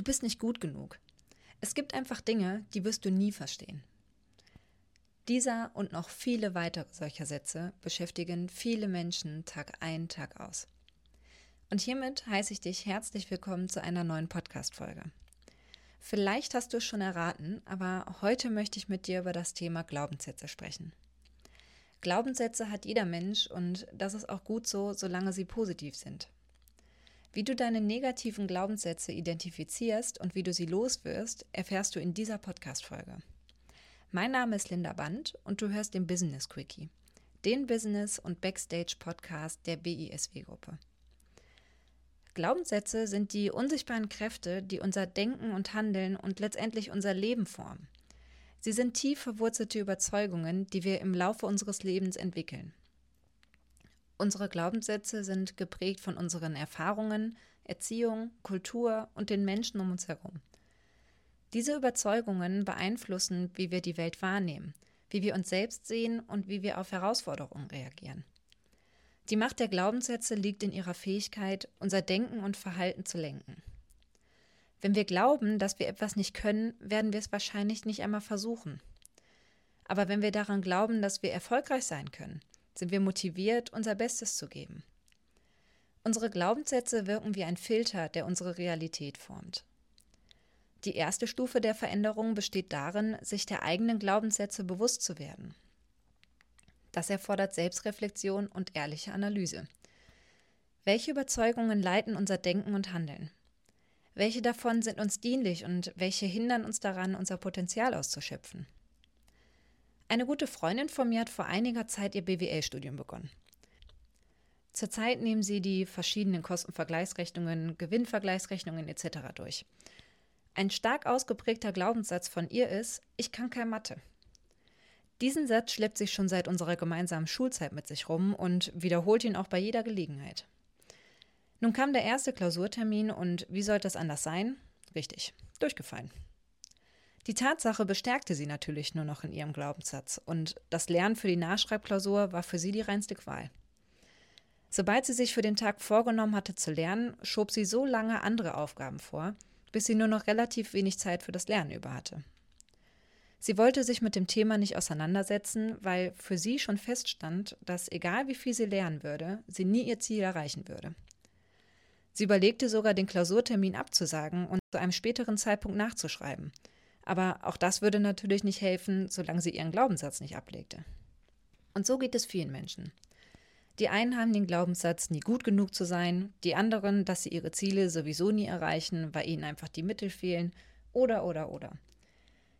Du bist nicht gut genug. Es gibt einfach Dinge, die wirst du nie verstehen. Dieser und noch viele weitere solcher Sätze beschäftigen viele Menschen Tag ein, Tag aus. Und hiermit heiße ich dich herzlich willkommen zu einer neuen Podcast-Folge. Vielleicht hast du es schon erraten, aber heute möchte ich mit dir über das Thema Glaubenssätze sprechen. Glaubenssätze hat jeder Mensch und das ist auch gut so, solange sie positiv sind. Wie du deine negativen Glaubenssätze identifizierst und wie du sie loswirst, erfährst du in dieser Podcast-Folge. Mein Name ist Linda Band und du hörst den Business Quickie, den Business- und Backstage-Podcast der BISW-Gruppe. Glaubenssätze sind die unsichtbaren Kräfte, die unser Denken und Handeln und letztendlich unser Leben formen. Sie sind tief verwurzelte Überzeugungen, die wir im Laufe unseres Lebens entwickeln. Unsere Glaubenssätze sind geprägt von unseren Erfahrungen, Erziehung, Kultur und den Menschen um uns herum. Diese Überzeugungen beeinflussen, wie wir die Welt wahrnehmen, wie wir uns selbst sehen und wie wir auf Herausforderungen reagieren. Die Macht der Glaubenssätze liegt in ihrer Fähigkeit, unser Denken und Verhalten zu lenken. Wenn wir glauben, dass wir etwas nicht können, werden wir es wahrscheinlich nicht einmal versuchen. Aber wenn wir daran glauben, dass wir erfolgreich sein können, sind wir motiviert, unser Bestes zu geben. Unsere Glaubenssätze wirken wie ein Filter, der unsere Realität formt. Die erste Stufe der Veränderung besteht darin, sich der eigenen Glaubenssätze bewusst zu werden. Das erfordert Selbstreflexion und ehrliche Analyse. Welche Überzeugungen leiten unser Denken und Handeln? Welche davon sind uns dienlich und welche hindern uns daran, unser Potenzial auszuschöpfen? Eine gute Freundin von mir hat vor einiger Zeit ihr BWL-Studium begonnen. Zurzeit nehmen sie die verschiedenen Kostenvergleichsrechnungen, Gewinnvergleichsrechnungen etc. durch. Ein stark ausgeprägter Glaubenssatz von ihr ist, ich kann kein Mathe. Diesen Satz schleppt sich schon seit unserer gemeinsamen Schulzeit mit sich rum und wiederholt ihn auch bei jeder Gelegenheit. Nun kam der erste Klausurtermin und wie sollte es anders sein? Richtig, durchgefallen. Die Tatsache bestärkte sie natürlich nur noch in ihrem Glaubenssatz und das Lernen für die Nachschreibklausur war für sie die reinste Qual. Sobald sie sich für den Tag vorgenommen hatte zu lernen, schob sie so lange andere Aufgaben vor, bis sie nur noch relativ wenig Zeit für das Lernen über hatte. Sie wollte sich mit dem Thema nicht auseinandersetzen, weil für sie schon feststand, dass egal wie viel sie lernen würde, sie nie ihr Ziel erreichen würde. Sie überlegte sogar, den Klausurtermin abzusagen und zu einem späteren Zeitpunkt nachzuschreiben – aber auch das würde natürlich nicht helfen, solange sie ihren Glaubenssatz nicht ablegte. Und so geht es vielen Menschen. Die einen haben den Glaubenssatz, nie gut genug zu sein, die anderen, dass sie ihre Ziele sowieso nie erreichen, weil ihnen einfach die Mittel fehlen, oder, oder, oder.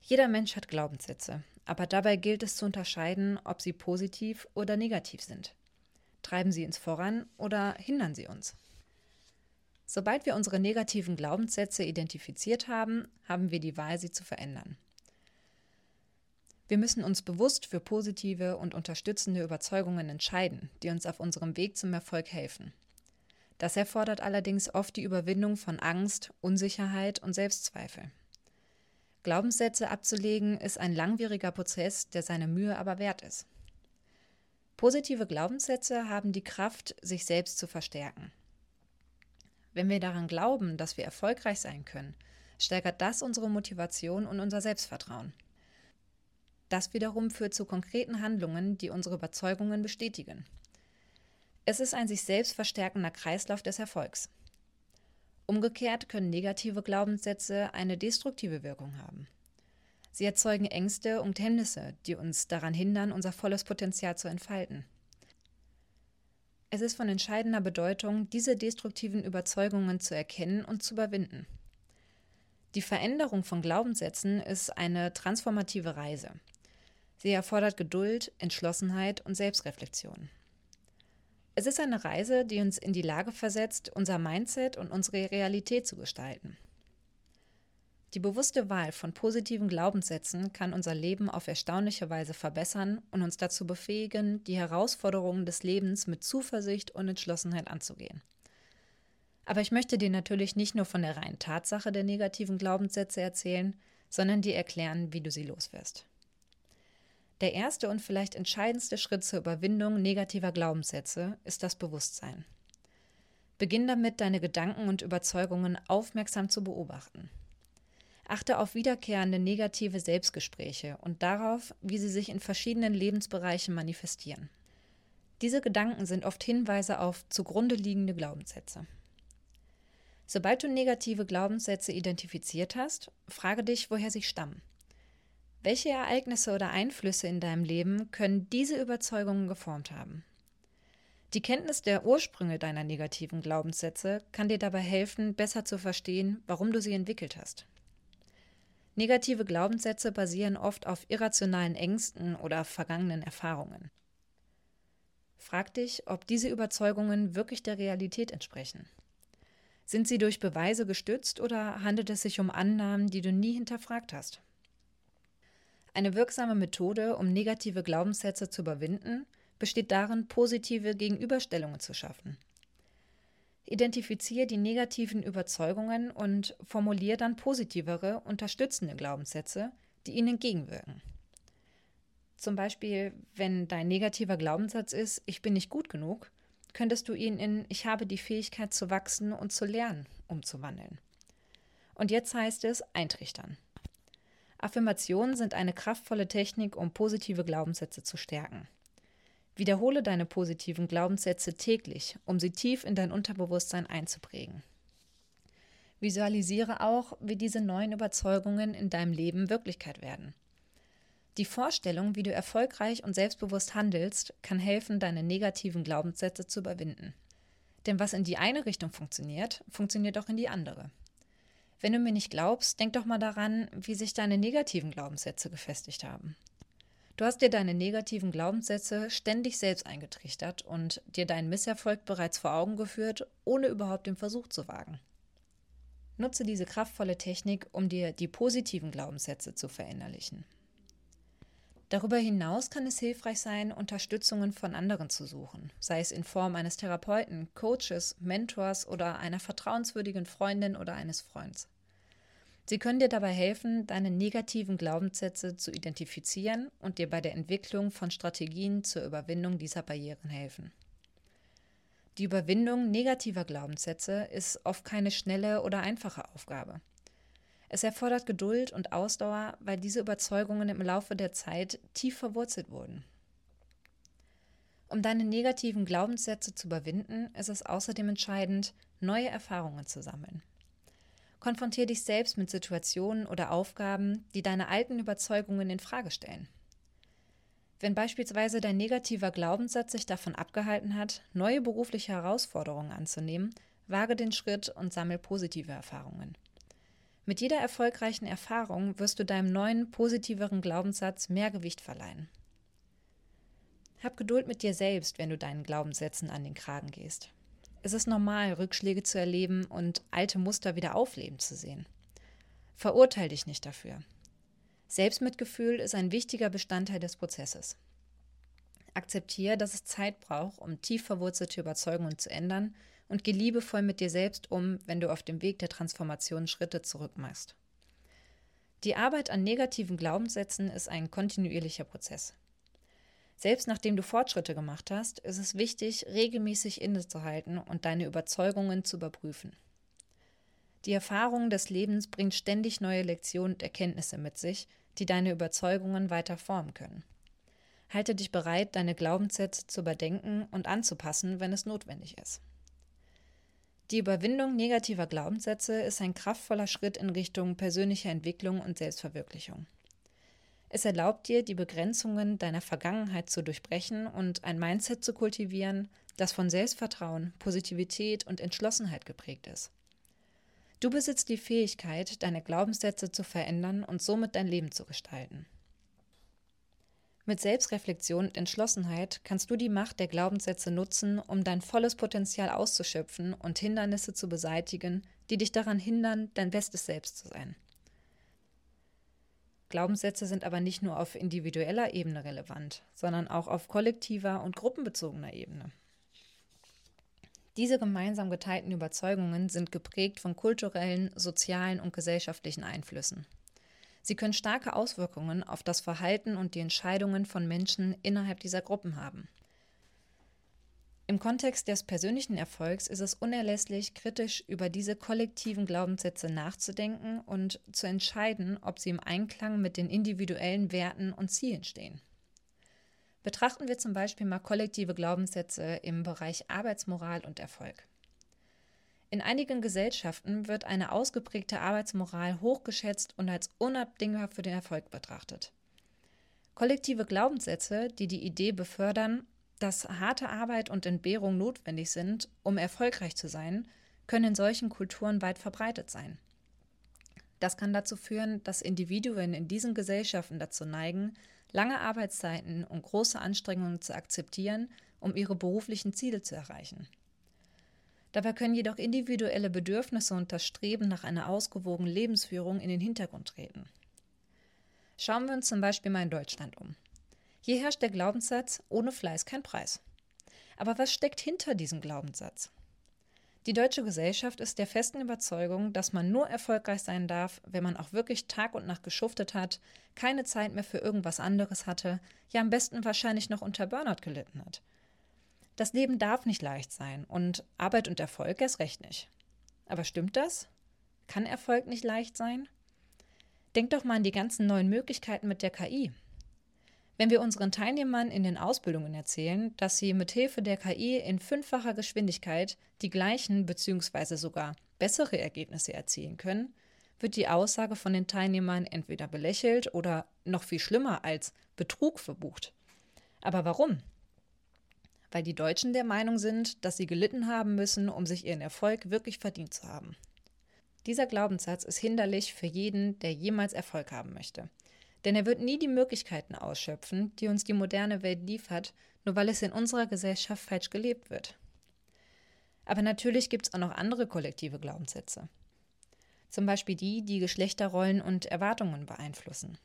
Jeder Mensch hat Glaubenssätze, aber dabei gilt es zu unterscheiden, ob sie positiv oder negativ sind. Treiben sie uns voran oder hindern sie uns? Sobald wir unsere negativen Glaubenssätze identifiziert haben, haben wir die Wahl, sie zu verändern. Wir müssen uns bewusst für positive und unterstützende Überzeugungen entscheiden, die uns auf unserem Weg zum Erfolg helfen. Das erfordert allerdings oft die Überwindung von Angst, Unsicherheit und Selbstzweifel. Glaubenssätze abzulegen ist ein langwieriger Prozess, der seine Mühe aber wert ist. Positive Glaubenssätze haben die Kraft, sich selbst zu verstärken. Wenn wir daran glauben, dass wir erfolgreich sein können, steigert das unsere Motivation und unser Selbstvertrauen. Das wiederum führt zu konkreten Handlungen, die unsere Überzeugungen bestätigen. Es ist ein sich selbst verstärkender Kreislauf des Erfolgs. Umgekehrt können negative Glaubenssätze eine destruktive Wirkung haben. Sie erzeugen Ängste und Hemmnisse, die uns daran hindern, unser volles Potenzial zu entfalten. Es ist von entscheidender Bedeutung, diese destruktiven Überzeugungen zu erkennen und zu überwinden. Die Veränderung von Glaubenssätzen ist eine transformative Reise. Sie erfordert Geduld, Entschlossenheit und Selbstreflexion. Es ist eine Reise, die uns in die Lage versetzt, unser Mindset und unsere Realität zu gestalten. Die bewusste Wahl von positiven Glaubenssätzen kann unser Leben auf erstaunliche Weise verbessern und uns dazu befähigen, die Herausforderungen des Lebens mit Zuversicht und Entschlossenheit anzugehen. Aber ich möchte dir natürlich nicht nur von der reinen Tatsache der negativen Glaubenssätze erzählen, sondern dir erklären, wie du sie loswirst. Der erste und vielleicht entscheidendste Schritt zur Überwindung negativer Glaubenssätze ist das Bewusstsein. Beginn damit, deine Gedanken und Überzeugungen aufmerksam zu beobachten. Achte auf wiederkehrende negative Selbstgespräche und darauf, wie sie sich in verschiedenen Lebensbereichen manifestieren. Diese Gedanken sind oft Hinweise auf zugrunde liegende Glaubenssätze. Sobald du negative Glaubenssätze identifiziert hast, frage dich, woher sie stammen. Welche Ereignisse oder Einflüsse in deinem Leben können diese Überzeugungen geformt haben? Die Kenntnis der Ursprünge deiner negativen Glaubenssätze kann dir dabei helfen, besser zu verstehen, warum du sie entwickelt hast. Negative Glaubenssätze basieren oft auf irrationalen Ängsten oder vergangenen Erfahrungen. Frag dich, ob diese Überzeugungen wirklich der Realität entsprechen. Sind sie durch Beweise gestützt oder handelt es sich um Annahmen, die du nie hinterfragt hast? Eine wirksame Methode, um negative Glaubenssätze zu überwinden, besteht darin, positive Gegenüberstellungen zu schaffen. Identifiziere die negativen Überzeugungen und formuliere dann positivere, unterstützende Glaubenssätze, die ihnen entgegenwirken. Zum Beispiel, wenn dein negativer Glaubenssatz ist, ich bin nicht gut genug, könntest du ihn in ich habe die Fähigkeit zu wachsen und zu lernen umzuwandeln. Und jetzt heißt es eintrichtern. Affirmationen sind eine kraftvolle Technik, um positive Glaubenssätze zu stärken. Wiederhole deine positiven Glaubenssätze täglich, um sie tief in dein Unterbewusstsein einzuprägen. Visualisiere auch, wie diese neuen Überzeugungen in deinem Leben Wirklichkeit werden. Die Vorstellung, wie du erfolgreich und selbstbewusst handelst, kann helfen, deine negativen Glaubenssätze zu überwinden. Denn was in die eine Richtung funktioniert, funktioniert auch in die andere. Wenn du mir nicht glaubst, denk doch mal daran, wie sich deine negativen Glaubenssätze gefestigt haben. Du hast dir deine negativen Glaubenssätze ständig selbst eingetrichtert und dir deinen Misserfolg bereits vor Augen geführt, ohne überhaupt den Versuch zu wagen. Nutze diese kraftvolle Technik, um dir die positiven Glaubenssätze zu verinnerlichen. Darüber hinaus kann es hilfreich sein, Unterstützungen von anderen zu suchen, sei es in Form eines Therapeuten, Coaches, Mentors oder einer vertrauenswürdigen Freundin oder eines Freunds. Sie können dir dabei helfen, deine negativen Glaubenssätze zu identifizieren und dir bei der Entwicklung von Strategien zur Überwindung dieser Barrieren helfen. Die Überwindung negativer Glaubenssätze ist oft keine schnelle oder einfache Aufgabe. Es erfordert Geduld und Ausdauer, weil diese Überzeugungen im Laufe der Zeit tief verwurzelt wurden. Um deine negativen Glaubenssätze zu überwinden, ist es außerdem entscheidend, neue Erfahrungen zu sammeln. Konfrontier dich selbst mit Situationen oder Aufgaben, die deine alten Überzeugungen in Frage stellen. Wenn beispielsweise dein negativer Glaubenssatz sich davon abgehalten hat, neue berufliche Herausforderungen anzunehmen, wage den Schritt und sammel positive Erfahrungen. Mit jeder erfolgreichen Erfahrung wirst du deinem neuen, positiveren Glaubenssatz mehr Gewicht verleihen. Hab Geduld mit dir selbst, wenn du deinen Glaubenssätzen an den Kragen gehst. Es ist normal, Rückschläge zu erleben und alte Muster wieder aufleben zu sehen. Verurteil dich nicht dafür. Selbstmitgefühl ist ein wichtiger Bestandteil des Prozesses. Akzeptiere, dass es Zeit braucht, um tief verwurzelte Überzeugungen zu ändern und geh liebevoll mit dir selbst um, wenn du auf dem Weg der Transformation Schritte zurückmachst. Die Arbeit an negativen Glaubenssätzen ist ein kontinuierlicher Prozess. Selbst nachdem du Fortschritte gemacht hast, ist es wichtig, regelmäßig innezuhalten und deine Überzeugungen zu überprüfen. Die Erfahrung des Lebens bringt ständig neue Lektionen und Erkenntnisse mit sich, die deine Überzeugungen weiter formen können. Halte dich bereit, deine Glaubenssätze zu überdenken und anzupassen, wenn es notwendig ist. Die Überwindung negativer Glaubenssätze ist ein kraftvoller Schritt in Richtung persönlicher Entwicklung und Selbstverwirklichung. Es erlaubt dir, die Begrenzungen deiner Vergangenheit zu durchbrechen und ein Mindset zu kultivieren, das von Selbstvertrauen, Positivität und Entschlossenheit geprägt ist. Du besitzt die Fähigkeit, deine Glaubenssätze zu verändern und somit dein Leben zu gestalten. Mit Selbstreflexion und Entschlossenheit kannst du die Macht der Glaubenssätze nutzen, um dein volles Potenzial auszuschöpfen und Hindernisse zu beseitigen, die dich daran hindern, dein bestes Selbst zu sein. Glaubenssätze sind aber nicht nur auf individueller Ebene relevant, sondern auch auf kollektiver und gruppenbezogener Ebene. Diese gemeinsam geteilten Überzeugungen sind geprägt von kulturellen, sozialen und gesellschaftlichen Einflüssen. Sie können starke Auswirkungen auf das Verhalten und die Entscheidungen von Menschen innerhalb dieser Gruppen haben. Im Kontext des persönlichen Erfolgs ist es unerlässlich, kritisch über diese kollektiven Glaubenssätze nachzudenken und zu entscheiden, ob sie im Einklang mit den individuellen Werten und Zielen stehen. Betrachten wir zum Beispiel mal kollektive Glaubenssätze im Bereich Arbeitsmoral und Erfolg. In einigen Gesellschaften wird eine ausgeprägte Arbeitsmoral hochgeschätzt und als unabdingbar für den Erfolg betrachtet. Kollektive Glaubenssätze, die die Idee befördern, dass harte Arbeit und Entbehrung notwendig sind, um erfolgreich zu sein, können in solchen Kulturen weit verbreitet sein. Das kann dazu führen, dass Individuen in diesen Gesellschaften dazu neigen, lange Arbeitszeiten und große Anstrengungen zu akzeptieren, um ihre beruflichen Ziele zu erreichen. Dabei können jedoch individuelle Bedürfnisse und das Streben nach einer ausgewogenen Lebensführung in den Hintergrund treten. Schauen wir uns zum Beispiel mal in Deutschland um. Hier herrscht der Glaubenssatz, ohne Fleiß kein Preis. Aber was steckt hinter diesem Glaubenssatz? Die deutsche Gesellschaft ist der festen Überzeugung, dass man nur erfolgreich sein darf, wenn man auch wirklich Tag und Nacht geschuftet hat, keine Zeit mehr für irgendwas anderes hatte, ja am besten wahrscheinlich noch unter Burnout gelitten hat. Das Leben darf nicht leicht sein und Arbeit und Erfolg erst recht nicht. Aber stimmt das? Kann Erfolg nicht leicht sein? Denk doch mal an die ganzen neuen Möglichkeiten mit der KI. Wenn wir unseren Teilnehmern in den Ausbildungen erzählen, dass sie mit Hilfe der KI in fünffacher Geschwindigkeit die gleichen bzw. sogar bessere Ergebnisse erzielen können, wird die Aussage von den Teilnehmern entweder belächelt oder noch viel schlimmer als Betrug verbucht. Aber warum? Weil die Deutschen der Meinung sind, dass sie gelitten haben müssen, um sich ihren Erfolg wirklich verdient zu haben. Dieser Glaubenssatz ist hinderlich für jeden, der jemals Erfolg haben möchte. Denn er wird nie die Möglichkeiten ausschöpfen, die uns die moderne Welt liefert, nur weil es in unserer Gesellschaft falsch gelebt wird. Aber natürlich gibt es auch noch andere kollektive Glaubenssätze. Zum Beispiel die, die Geschlechterrollen und Erwartungen beeinflussen.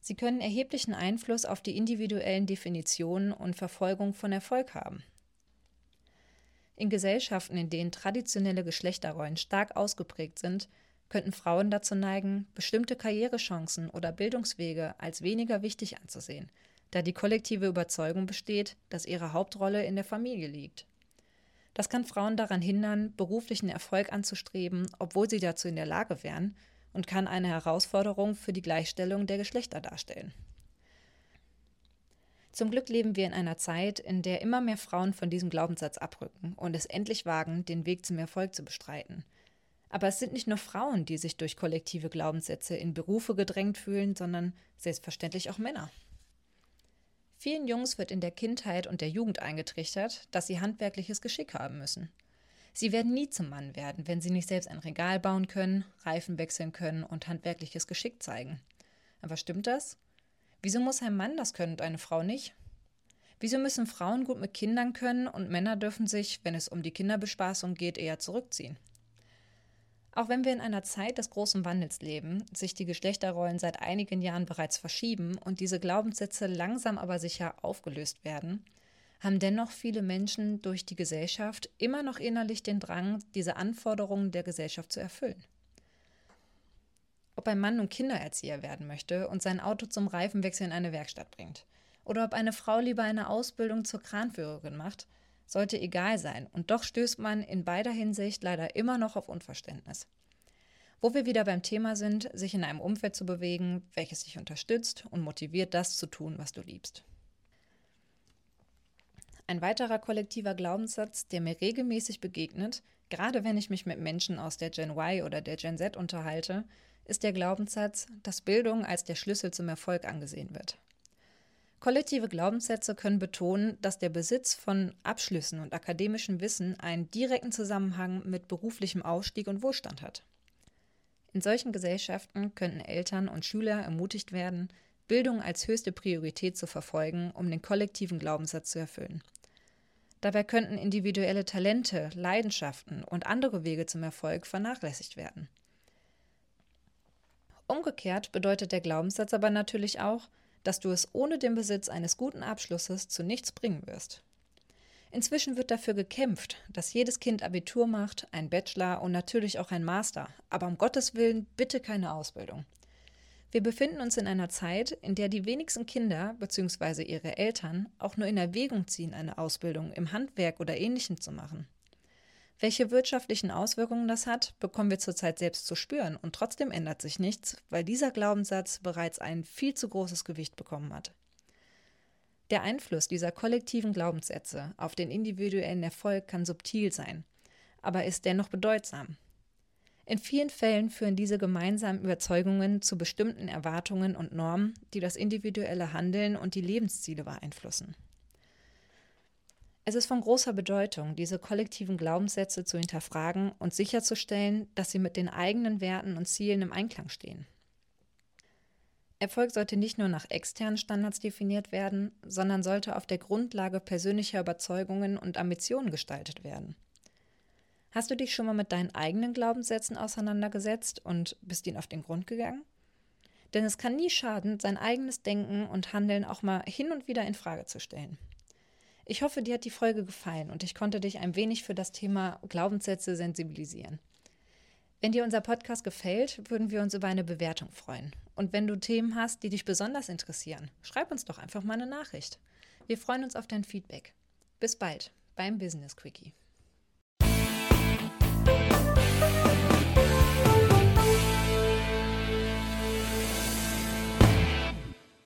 Sie können erheblichen Einfluss auf die individuellen Definitionen und Verfolgung von Erfolg haben. In Gesellschaften, in denen traditionelle Geschlechterrollen stark ausgeprägt sind, könnten Frauen dazu neigen, bestimmte Karrierechancen oder Bildungswege als weniger wichtig anzusehen, da die kollektive Überzeugung besteht, dass ihre Hauptrolle in der Familie liegt. Das kann Frauen daran hindern, beruflichen Erfolg anzustreben, obwohl sie dazu in der Lage wären, und kann eine Herausforderung für die Gleichstellung der Geschlechter darstellen. Zum Glück leben wir in einer Zeit, in der immer mehr Frauen von diesem Glaubenssatz abrücken und es endlich wagen, den Weg zum Erfolg zu bestreiten – aber es sind nicht nur Frauen, die sich durch kollektive Glaubenssätze in Berufe gedrängt fühlen, sondern selbstverständlich auch Männer. Vielen Jungs wird in der Kindheit und der Jugend eingetrichtert, dass sie handwerkliches Geschick haben müssen. Sie werden nie zum Mann werden, wenn sie nicht selbst ein Regal bauen können, Reifen wechseln können und handwerkliches Geschick zeigen. Aber stimmt das? Wieso muss ein Mann das können und eine Frau nicht? Wieso müssen Frauen gut mit Kindern können und Männer dürfen sich, wenn es um die Kinderbespaßung geht, eher zurückziehen? Auch wenn wir in einer Zeit des großen Wandels leben, sich die Geschlechterrollen seit einigen Jahren bereits verschieben und diese Glaubenssätze langsam aber sicher aufgelöst werden, haben dennoch viele Menschen durch die Gesellschaft immer noch innerlich den Drang, diese Anforderungen der Gesellschaft zu erfüllen. Ob ein Mann nun Kindererzieher werden möchte und sein Auto zum Reifenwechsel in eine Werkstatt bringt, oder ob eine Frau lieber eine Ausbildung zur Kranführerin macht, sollte egal sein, und doch stößt man in beider Hinsicht leider immer noch auf Unverständnis. Wo wir wieder beim Thema sind, sich in einem Umfeld zu bewegen, welches dich unterstützt und motiviert, das zu tun, was du liebst. Ein weiterer kollektiver Glaubenssatz, der mir regelmäßig begegnet, gerade wenn ich mich mit Menschen aus der Gen Y oder der Gen Z unterhalte, ist der Glaubenssatz, dass Bildung als der Schlüssel zum Erfolg angesehen wird. Kollektive Glaubenssätze können betonen, dass der Besitz von Abschlüssen und akademischem Wissen einen direkten Zusammenhang mit beruflichem Aufstieg und Wohlstand hat. In solchen Gesellschaften könnten Eltern und Schüler ermutigt werden, Bildung als höchste Priorität zu verfolgen, um den kollektiven Glaubenssatz zu erfüllen. Dabei könnten individuelle Talente, Leidenschaften und andere Wege zum Erfolg vernachlässigt werden. Umgekehrt bedeutet der Glaubenssatz aber natürlich auch, dass du es ohne den Besitz eines guten Abschlusses zu nichts bringen wirst. Inzwischen wird dafür gekämpft, dass jedes Kind Abitur macht, ein Bachelor und natürlich auch ein Master, aber um Gottes Willen bitte keine Ausbildung. Wir befinden uns in einer Zeit, in der die wenigsten Kinder bzw. ihre Eltern auch nur in Erwägung ziehen, eine Ausbildung im Handwerk oder ähnlichem zu machen. Welche wirtschaftlichen Auswirkungen das hat, bekommen wir zurzeit selbst zu spüren und trotzdem ändert sich nichts, weil dieser Glaubenssatz bereits ein viel zu großes Gewicht bekommen hat. Der Einfluss dieser kollektiven Glaubenssätze auf den individuellen Erfolg kann subtil sein, aber ist dennoch bedeutsam. In vielen Fällen führen diese gemeinsamen Überzeugungen zu bestimmten Erwartungen und Normen, die das individuelle Handeln und die Lebensziele beeinflussen. Es ist von großer Bedeutung, diese kollektiven Glaubenssätze zu hinterfragen und sicherzustellen, dass sie mit den eigenen Werten und Zielen im Einklang stehen. Erfolg sollte nicht nur nach externen Standards definiert werden, sondern sollte auf der Grundlage persönlicher Überzeugungen und Ambitionen gestaltet werden. Hast du dich schon mal mit deinen eigenen Glaubenssätzen auseinandergesetzt und bist ihnen auf den Grund gegangen? Denn es kann nie schaden, sein eigenes Denken und Handeln auch mal hin und wieder in Frage zu stellen. Ich hoffe, dir hat die Folge gefallen und ich konnte dich ein wenig für das Thema Glaubenssätze sensibilisieren. Wenn dir unser Podcast gefällt, würden wir uns über eine Bewertung freuen. Und wenn du Themen hast, die dich besonders interessieren, schreib uns doch einfach mal eine Nachricht. Wir freuen uns auf dein Feedback. Bis bald beim Business Quickie.